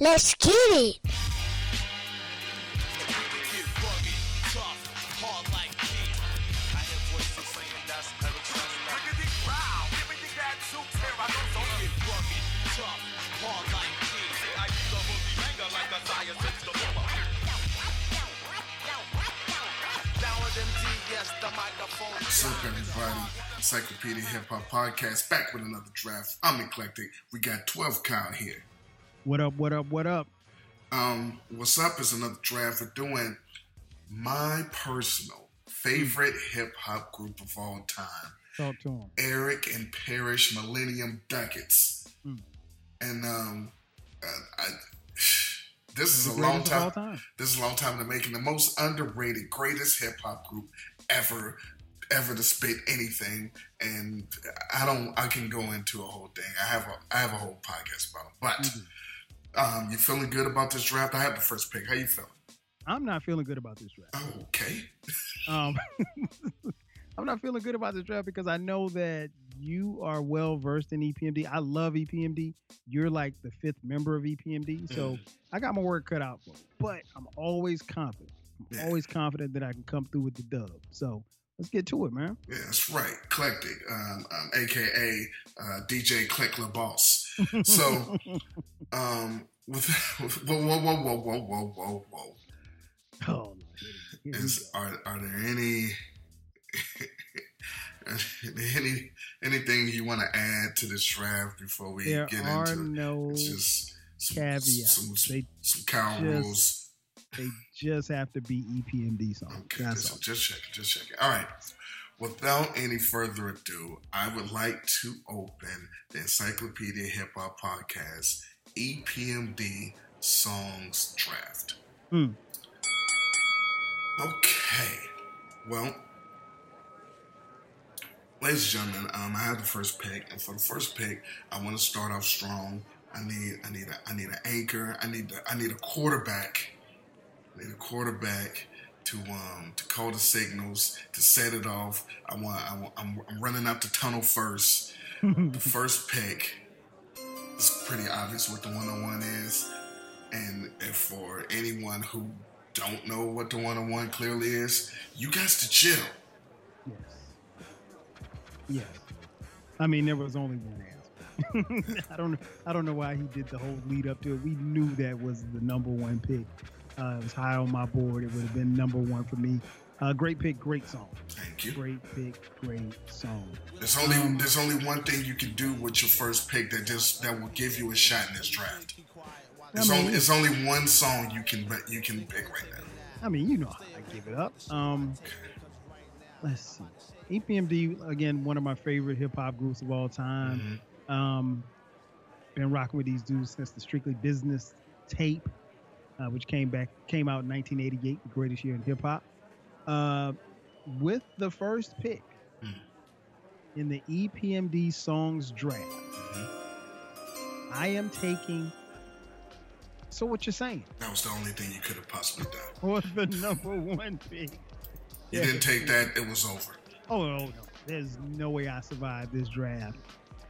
Let's get it. Encyclopedia Hip Hop Podcast back with another draft. I'm eclectic. We got 12 Kyle here. What up? What up? What up? Um, what's up is another draft. We're doing my personal favorite hip hop group of all time, Talk to him. Erick and Parrish Millennium Ducats. Mm. And um, uh, I, this is The a long greatest of all time. time. This is a long time in the making. The most underrated, greatest hip hop group ever, ever to spit anything. And I don't. I can go into a whole thing. I have a. I have a whole podcast about it. But um, you feeling good about this draft? I have the first pick. How you feeling? I'm not feeling good about this draft. Oh, okay. Um, I'm not feeling good about this draft because I know that you are well versed in EPMD. I love EPMD. You're like the fifth member of EPMD, so Mm. I got my work cut out for me. But I'm always confident. I'm Yeah. always confident that I can come through with the dub. So Let's get to it, man. Yeah, that's right. Eclectic, um, um, aka uh, DJ Click LaBoss. So, um, with whoa, whoa, whoa, whoa, whoa, whoa, whoa, whoa. Oh, Is, are are there any any anything you want to add to this draft before we there get into no it? It's just some, caveats. Some, some, some cow just, rules. They just have to be EPMD songs. Okay, That's all. just, just check it, just check it. All right. Without any further ado, I would like to open the Encyclopedia Hip Hop Podcast EPMD Songs Draft. Hmm. Okay. Well, ladies and gentlemen, um, I have the first pick, and for the first pick, I want to start off strong. I need, I need, a, I need an anchor. I need, a, I need a quarterback. Need a quarterback to um to call the signals to set it off. I want, I want I'm, I'm running out the tunnel first. The first pick is pretty obvious what the one on one is, and for anyone who don't know what the one on one clearly is, you gots to chill. Yes. Yes. I mean, there was only one answer. I don't. I don't know why he did the whole lead up to it. We knew that was the number one pick. Uh, it was high on my board. It would have been number one for me. Uh, great pick, great song. Thank you. Great pick, great song. There's only there's only one thing you can do with your first pick that just that will give you a shot in this draft. I mean- only it's only one song you can you can pick right now. I mean, you know I give it up. Um, let's see. EPMD again, one of my favorite hip hop groups of all time. Mhm. Um, been rocking with these dudes since the Strictly Business tape, uh, which came back came out in 1988, the greatest year in hip hop. Uh, with the first pick Mhm. in the EPMD songs draft, Mhm. I am taking. So what you're saying? That was the only thing you could have possibly done. Was the number one pick. You didn't take that, it was over. Oh no, no, there's no way I survived this draft,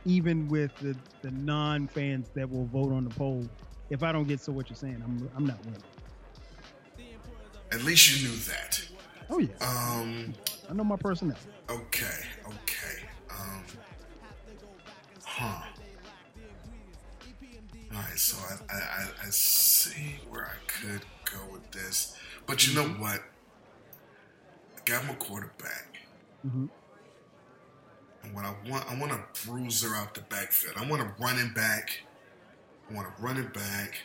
even with the, the non-fans that will vote on the poll. If I don't get so what you're saying, I'm I'm not winning. At least you knew that. Oh yeah, Um. I know my personnel. Okay. Okay. Um. Huh. All right. So I I, I, I see where I could go with this, but you know what? I got my quarterback, hmm and what I want I want a bruiser out the backfield. I want a running back. I want a running back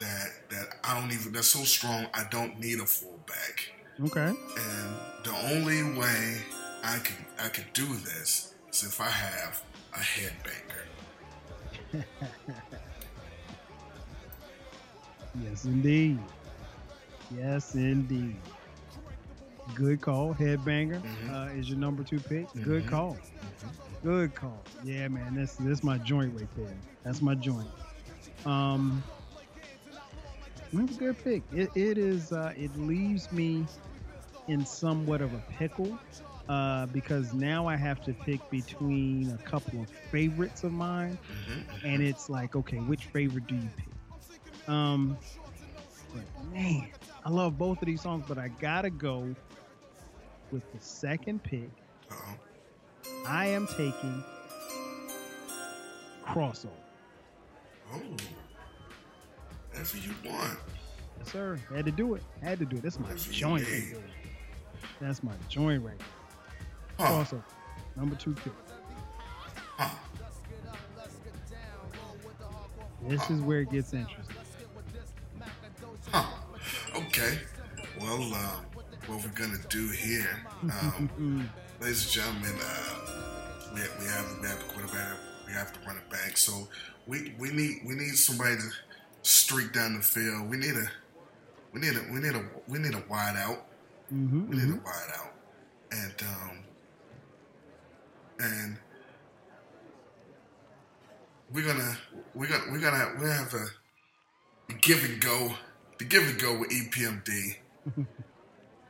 that that I don't even that's so strong I don't need a fullback. Okay. And the only way I could I could do this is if I have a headbanger. Yes, indeed. Yes, indeed. Good call. Headbanger Mhm. uh, is your number two pick. Good Mhm. call. Good call. Yeah, man. This this my joint right there. That's my joint. Um, that's a good pick. It, it is. Uh, it leaves me in somewhat of a pickle uh, because now I have to pick between a couple of favorites of mine, Mm-hmm. and it's like, okay, which favorite do you pick? Um, man, I love both of these songs, but I gotta go with the second pick. Uh-oh. I am taking crossover. Oh. Whatever you want. Yes, sir. Had to do it. Had to do it. That's my Whatever joint. right there. That's my joint right there. Huh. Crossover. Number two pick. Huh. This is where it gets interesting. Huh. Okay. Well, um, what we're gonna do here, um, ladies and gentlemen, uh, we, we have we have the quarterback, we have the running back. So we we need we need somebody to streak down the field. We need a we need a we need a we need a wide out. mhm, We need mhm. a wide out, and um, and we're gonna we're gonna we're gonna we have a give and go, the give and go with EPMD, and,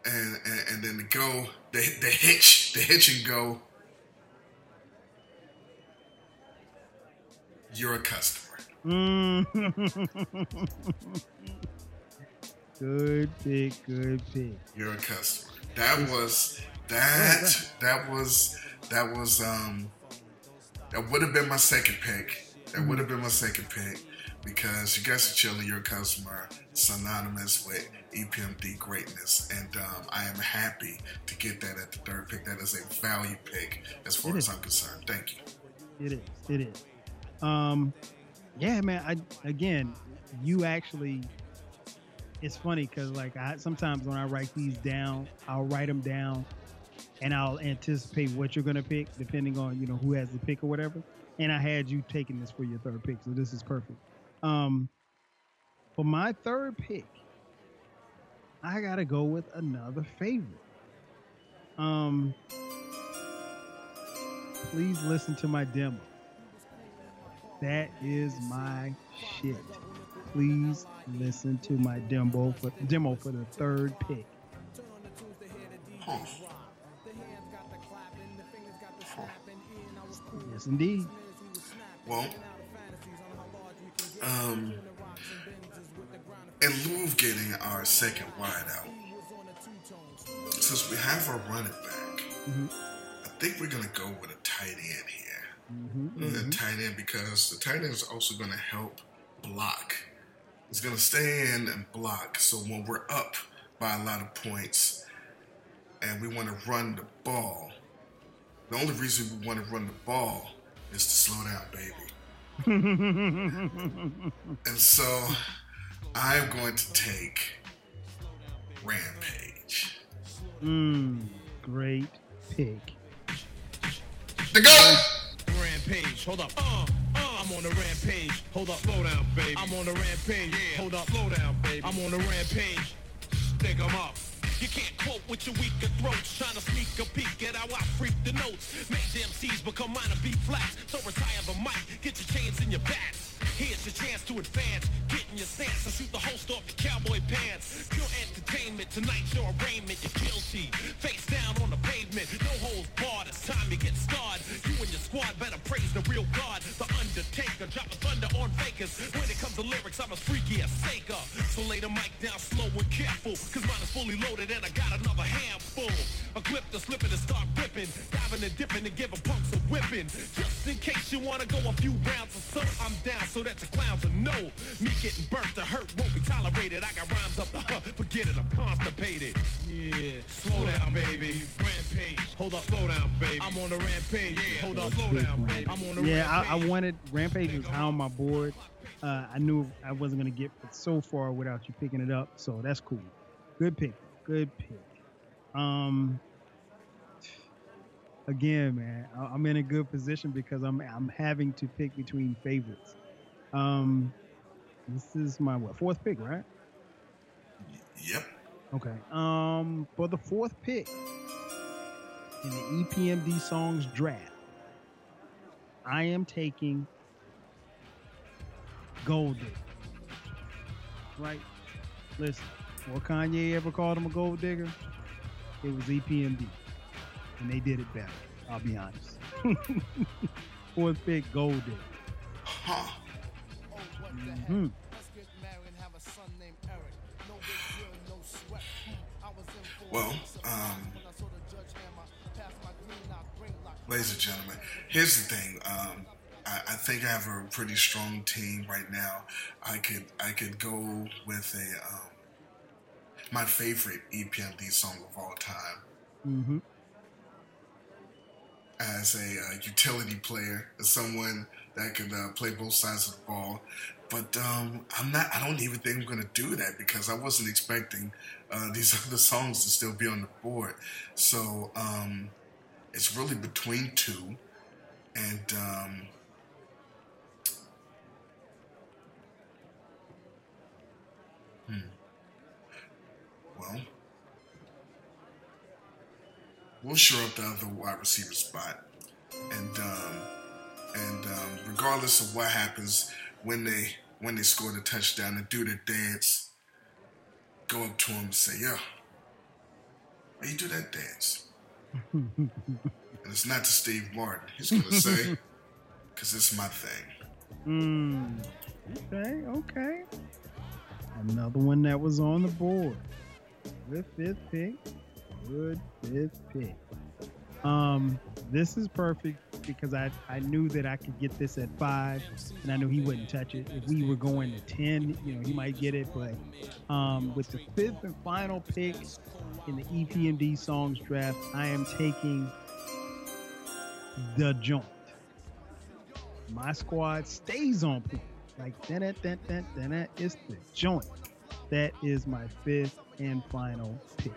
and and then the go the the hitch the hitch and go. You're a customer. Mm. good pick. Good pick. You're a customer. That was that that was that was um that would have been my second pick. That would have been my second pick because you guys are chilling. You're a customer, synonymous with EPMD greatness, and um, I am happy to get that at the third pick. That is a value pick as far It as is. I'm concerned. Thank you. It is. It is. Um, yeah, man. I again, you actually. It's funny because like I sometimes when I write these down, I'll write them down, and I'll anticipate what you're gonna pick depending on you know who has the pick or whatever. And I had you taking this for your third pick, so this is perfect. Um, for my third pick, I gotta go with another favorite. Um, please listen to my demo. That is my shit. Please listen to my demo for demo for the third pick. Huh. Huh. Yes, indeed. Well, um, in lieu of getting our second wideout, since we have our running back, Mhm. I think we're gonna go with a tight end here. Mhm, A tight end because the tight end is also gonna help block. It's gonna stay in and block. So when we're up by a lot of points and we want to run the ball, the only reason we want to run the ball is to slow down, baby. And so I'm going to take Rampage. mm, great pick. The go! Rampage, hold up. Uh, uh, I'm on a rampage. Hold up, slow down, baby. I'm on a rampage. Hold up, slow down, baby. I'm on a rampage. Think I'm up. You can't cope with your weaker throats. Trying to sneak a peek at how I freak the notes. Major MCs become minor B flats. So retire the mic, get your chains in your bats. Here's your chance to advance. Get in your stance and shoot the host off your cowboy pants. Pure entertainment, tonight's your arraignment. You're guilty. When it comes to lyrics, I'm as freaky as Saker. So lay the mic down slow and careful. Cause mine is fully loaded and I got another handful. A clip to slip it and start ripping. Diving and dipping and giving punks a whipping. Just in case you wanna go a few rounds I'm down so that the clowns will know. Me getting burnt to hurt won't be tolerated. I got rhymes up the huh, forget it, I'm constipated. Yeah, slow down, baby. Rampage. Hold up, slow down, baby. I'm on the rampage. Yeah, hold up, slow Big down, baby. I'm on the Yeah, I, I wanted Rampage was high on my board. Uh, I knew I wasn't gonna get so far without you picking it up, so that's cool. Good pick. Good pick. Um, again, man, I'm in a good position because I'm I'm having to pick between favorites. Um, this is my what fourth pick, right? Yep. Okay. Um, for the fourth pick in the EPMD songs draft, I am taking Gold Digger. Right? Listen, what Kanye ever called him a gold digger? It was EPMD. And they did it better. I'll be honest. Fourth pick, Gold Digger. Huh. hmm Well, um, ladies and gentlemen, here's the thing. Um, I, I think I have a pretty strong team right now. I could I could go with a um, my favorite EPMD song of all time hmm as a uh, utility player, as someone that could uh, play both sides of the ball. But um, I'm not. I don't even think I'm going to do that because I wasn't expecting uh, these other songs to still be on the board. So um, it's really between two, and um, hmm. Well, we'll shore up the other wide receiver spot, and um, and um, regardless of what happens when they when they score the touchdown and do the dance, go up to him and say, "Yo, how you do that dance?" and it's not to Steve Martin. He's gonna say, "Cause it's my thing." Mm. Okay, okay. Another one that was on the board. Good fifth pick. Good fifth pick. Um, this is perfect because I, I knew that I could get this at five, and I knew he wouldn't touch it. If we were going to ten, you know, he might get it. But um, with the fifth and final pick in the EPMD songs draft, I am taking the joint my squad stays on point. Like that, that, that, that, that. It's the joint. That is my fifth and final pick.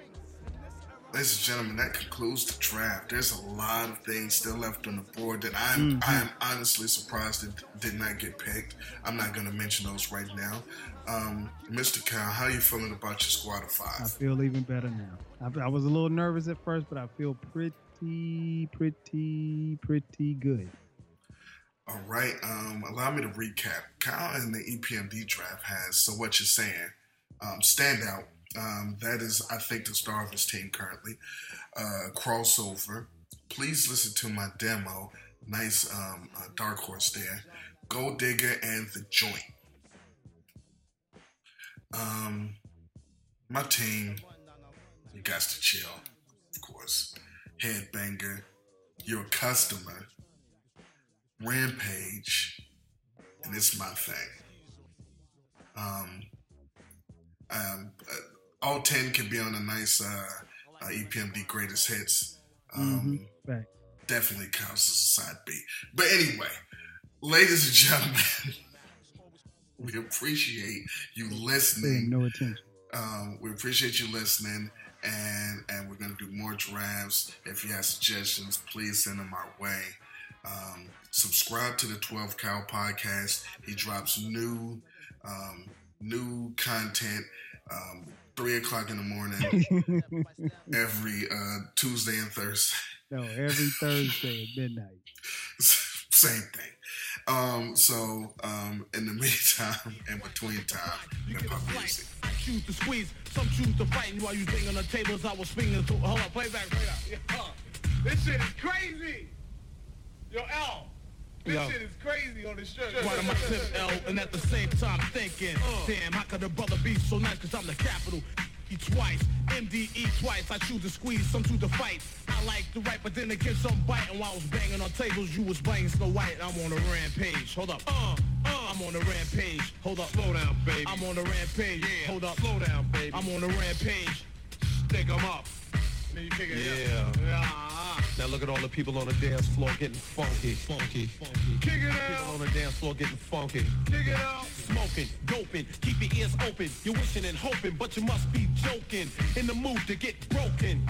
Ladies and gentlemen, that concludes the draft. There's a lot of things still left on the board that I'm I am honestly surprised it did not get picked. I'm not going to mention those right now. Um, Mr. Kyle, how are you feeling about your squad of five? I feel even better now. I, I was a little nervous at first, but I feel pretty, pretty, pretty good. All right. Um, allow me to recap. Kyle in the EPMD draft has so what you're saying. Um, standout. Um, that is, I think, the star of his team currently. Uh, crossover. Please listen to my demo. Nice um, uh, dark horse there. Gold Digger and the Joint. Um, my team, you gots to chill, of course. Headbanger, you're a customer. Rampage, and it's my thing. Um, um, uh, all 10 can be on a nice uh, uh, EPMD greatest hits. Um, Mhm. Right. Definitely counts as a side B. But anyway, ladies and gentlemen, we appreciate you listening. no attention. Um, we appreciate you listening, and and we're gonna do more drafts. If you have suggestions, please send them our way. Um, subscribe to the Twelve Kyle podcast. He drops new um, new content um, three o'clock in the morning every uh, Tuesday and Thursday. no, every Thursday at midnight. Same thing. Um, so um, in the meantime, in between time, hip hop music. I choose to squeeze, some choose to fight. And while you bang on the tables, I was swinging. So, hold up, play back, play back. Yeah. This shit is crazy. Yo, L. This Yo. shit is crazy on this shirt. Why am I tip L and at the same time thinking, damn, how could a brother be so nice? Cause I'm the capital. E twice, MDE twice. I choose to squeeze, some choose to fight. I like to write, but then again, some bite. And while I was banging on tables, you was banging Snow White. I'm on a rampage. Hold up. Uh, uh, I'm on a rampage. Hold up. Slow down, baby. I'm on a rampage. Yeah. Hold up. Slow down, baby. I'm on a rampage. Think I'm up. Then you kick it Yeah. Yeah. Now look at all the people on the dance floor getting funky, funky, funky. Kick it People out. on the dance floor getting funky. Kick it out. Smoking, doping, keep your ears open. You're wishing and hoping, but you must be joking. In the mood to get broken.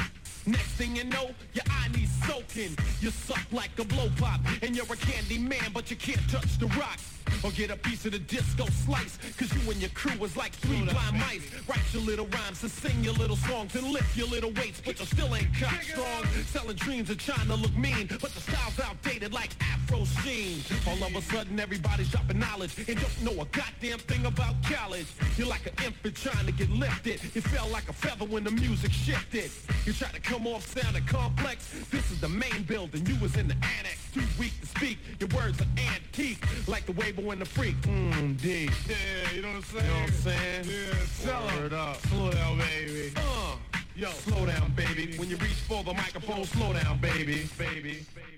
Next thing you know, your eye needs soaking. You suck like a blow pop, and you're a candy man, but you can't touch the rock. Or get a piece of the disco slice. Cause you and your crew was like three blind mice. Write your little rhymes and sing your little songs and lift your little weights, but you still ain't cop strong. Selling dreams and trying to look mean, but the style's outdated like Afro sheen. All of a sudden everybody's dropping knowledge and don't know a goddamn thing about college. You're like an infant trying to get lifted. You fell like a feather when the music shifted. You try to come off sounding complex. This is the main building. You was in the annex. Too weak to speak. Your words are antique. Like the Weibo and the freak. Mmm, D. Yeah, you know what I'm saying? You know what I'm saying? Yeah, tell Word up. Slow down, baby. Uh, yo, slow down, baby. When you reach for the microphone, slow down, baby. Baby. baby.